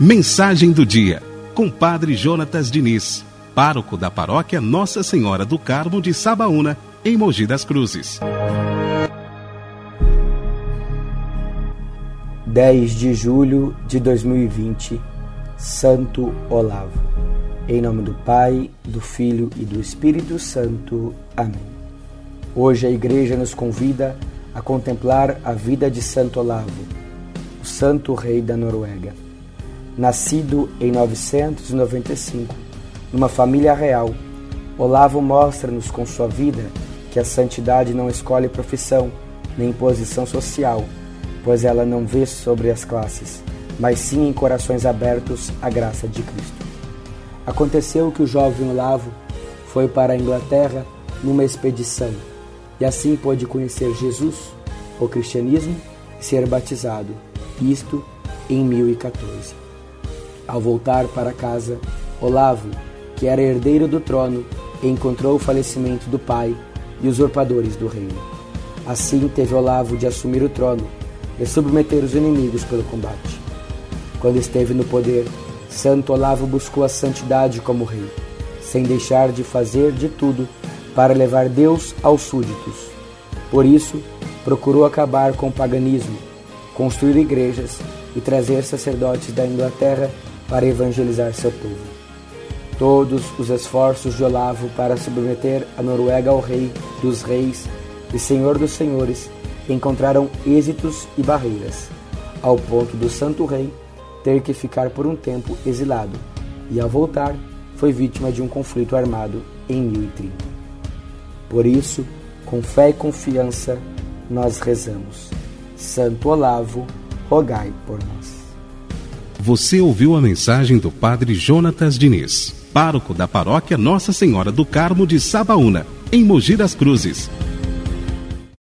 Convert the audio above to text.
Mensagem do dia, com Padre Jonatas Diniz, pároco da paróquia Nossa Senhora do Carmo de Sabaúna, em Mogi das Cruzes. 10 de julho de 2020, Santo Olavo. Em nome do Pai, do Filho e do Espírito Santo. Amém. Hoje a Igreja nos convida a contemplar a vida de Santo Olavo, santo rei da Noruega. Nascido em 995, numa família real, Olavo mostra-nos com sua vida que a santidade não escolhe profissão nem posição social, pois ela não vê sobre as classes, mas sim em corações abertos à graça de Cristo. Aconteceu que o jovem Olavo foi para a Inglaterra numa expedição e assim pôde conhecer Jesus, o cristianismo e ser batizado, isto em 1014. Ao voltar para casa, Olavo, que era herdeiro do trono, encontrou o falecimento do pai e usurpadores do reino. Assim teve Olavo de assumir o trono e submeter os inimigos pelo combate. Quando esteve no poder, Santo Olavo buscou a santidade como rei, sem deixar de fazer de tudo para levar Deus aos súditos. Por isso, procurou acabar com o paganismo, construir igrejas e trazer sacerdotes da Inglaterra para evangelizar seu povo. Todos os esforços de Olavo para submeter a Noruega ao rei dos reis e senhor dos senhores encontraram êxitos e barreiras, ao ponto do santo rei ter que ficar por um tempo exilado e, ao voltar, foi vítima de um conflito armado em 1030. Por isso, com fé e confiança, nós rezamos. Santo Olavo, rogai por nós. Você ouviu a mensagem do Padre Jonatas Diniz, pároco da paróquia Nossa Senhora do Carmo de Sabaúna, em Mogi das Cruzes.